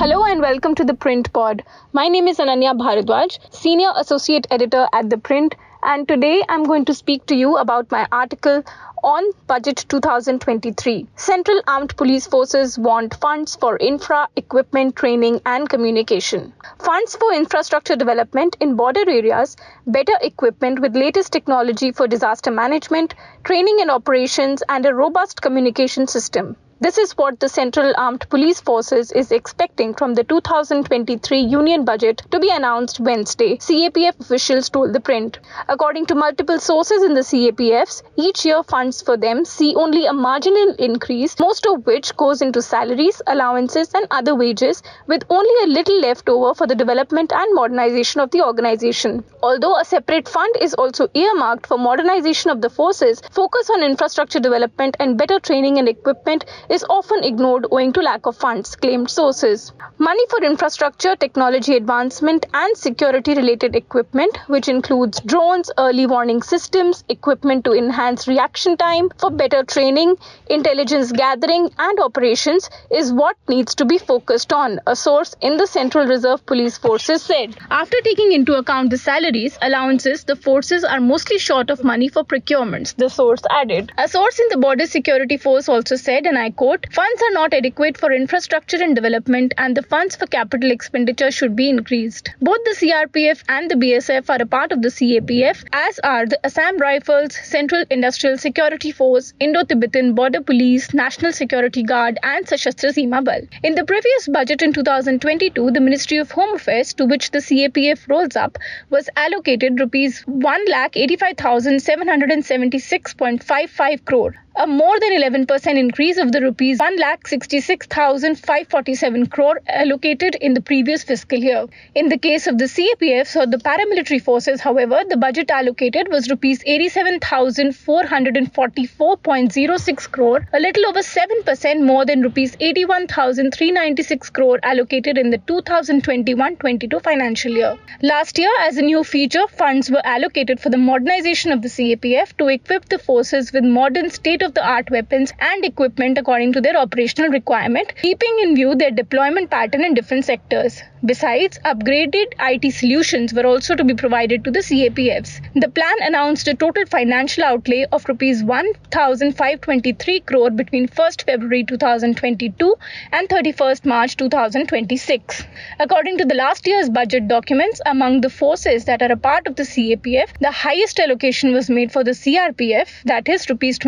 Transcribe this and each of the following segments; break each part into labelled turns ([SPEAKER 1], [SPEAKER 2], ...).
[SPEAKER 1] Hello and welcome to the Print Pod. My name is Ananya Bharadwaj, Senior Associate Editor at The Print, and today I'm going to speak to you about my article on Budget 2023. Central Armed Police Forces want funds for infra, equipment, training, and communication. Funds for infrastructure development in border areas, better equipment with latest technology for disaster management, training and operations, and a robust communication system. This is what the Central Armed Police Forces is expecting from the 2023 Union Budget to be announced Wednesday, CAPF officials told the print. According to multiple sources in the CAPFs, each year funds for them see only a marginal increase, most of which goes into salaries, allowances, and other wages, with only a little left over for the development and modernization of the organization. Although a separate fund is also earmarked for modernization of the forces, focus on infrastructure development and better training and equipment is often ignored owing to lack of funds, claimed sources. Money for infrastructure, technology advancement, and security related equipment, which includes drones, early warning systems, equipment to enhance reaction time for better training, intelligence gathering, and operations, is what needs to be focused on, a source in the Central Reserve Police Forces said. After taking into account the salaries, allowances, the forces are mostly short of money for procurements, the source added. A source in the Border Security Force also said, and I quote, funds are not adequate for infrastructure and development and the funds for capital expenditure should be increased. Both the CRPF and the BSF are a part of the CAPF, as are the Assam Rifles, Central Industrial Security Force, Indo-Tibetan Border Police, National Security Guard and Sashastra Seema Bal. In the previous budget in 2022, the Ministry of Home Affairs, to which the CAPF rolls up, was allocated rupees 1,85,776.55 crore a more than 11% increase of the rupees 1,66,547 crore allocated in the previous fiscal year. In the case of the CAPFs or the paramilitary forces, however, the budget allocated was rupees 87,444.06 crore, a little over 7% more than rupees 81,396 crore allocated in the 2021-22 financial year. Last year, as a new feature, funds were allocated for the modernization of the CAPF to equip the forces with modern state of the art weapons and equipment according to their operational requirement, keeping in view their deployment pattern in different sectors. Besides, upgraded IT solutions were also to be provided to the CAPFs. The plan announced a total financial outlay of rupees 1,523 crore between 1st February 2022 and 31st March 2026. According to the last year's budget documents, among the forces that are a part of the CAPF, the highest allocation was made for the CRPF, that is rupees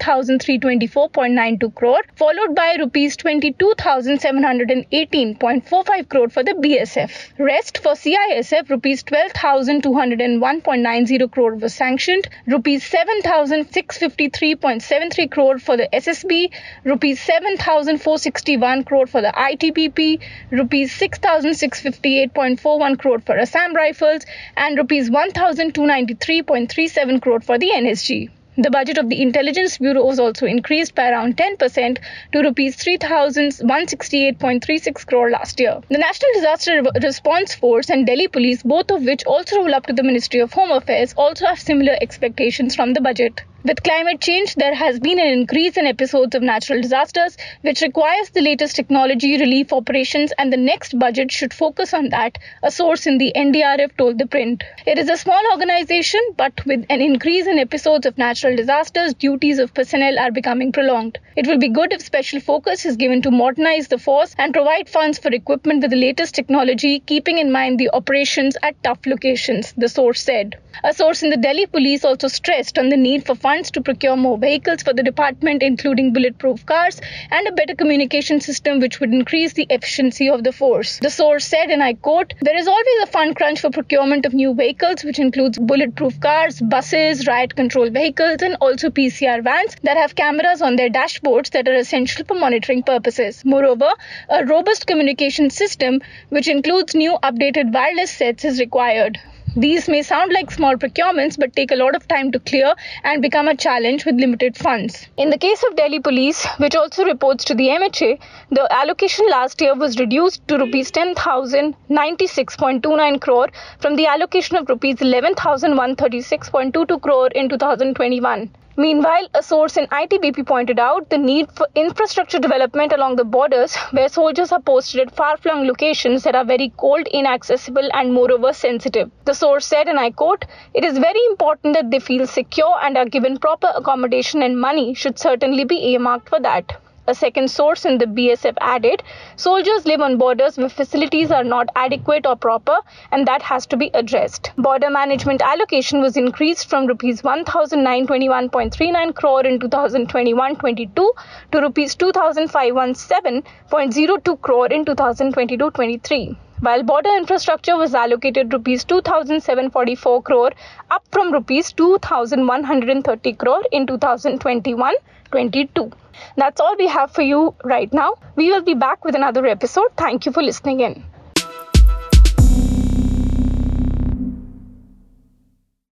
[SPEAKER 1] 29,324.92 crore, followed by rupees 22,718.45 crore for the BSF. Rest for CISF rupees 12,201.90 crore was sanctioned, rupees 7,653.73 crore for the SSB, rupees 7,461 crore for the ITBP, rupees 6,658.41 crore for Assam Rifles, and rupees 1,293.37 crore for the NSG. The budget of the Intelligence Bureau was also increased by around 10% to rupees 3,168.36 crore last year. The National Disaster Response Force and Delhi Police, both of which also roll up to the Ministry of Home Affairs, also have similar expectations from the budget. With climate change, there has been an increase in episodes of natural disasters, which requires the latest technology, relief operations, and the next budget should focus on that, a source in the NDRF told the print. It is a small organization, but with an increase in episodes of natural disasters, duties of personnel are becoming prolonged. It will be good if special focus is given to modernize the force and provide funds for equipment with the latest technology, keeping in mind the operations at tough locations, the source said. A source in the Delhi police also stressed on the need for funds to procure more vehicles for the department, including bulletproof cars and a better communication system which would increase the efficiency of the force. The source said, and I quote, There is always a fund crunch for procurement of new vehicles, which includes bulletproof cars, buses, riot control vehicles, and also PCR vans that have cameras on their dashboards that are essential for monitoring purposes. Moreover, a robust communication system, which includes new updated wireless sets, is required. These may sound like small procurements but take a lot of time to clear and become a challenge with limited funds. In the case of Delhi Police, which also reports to the MHA, the allocation last year was reduced to rupees 10,096.29 crore from the allocation of rupees 11,136.22 crore in 2021. Meanwhile, a source in ITBP pointed out the need for infrastructure development along the borders where soldiers are posted at far flung locations that are very cold, inaccessible, and moreover sensitive. The source said, and I quote, It is very important that they feel secure and are given proper accommodation, and money should certainly be earmarked for that. A second source in the BSF added, soldiers live on borders where facilities are not adequate or proper and that has to be addressed. Border management allocation was increased from rupees 1921.39 crore in 2021-22 to rupees 2517.02 crore in 2022-23 while border infrastructure was allocated rupees 2744 crore up from rupees 2130 crore in 2021 22 that's all we have for you right now. We will be back with another episode. Thank you for listening in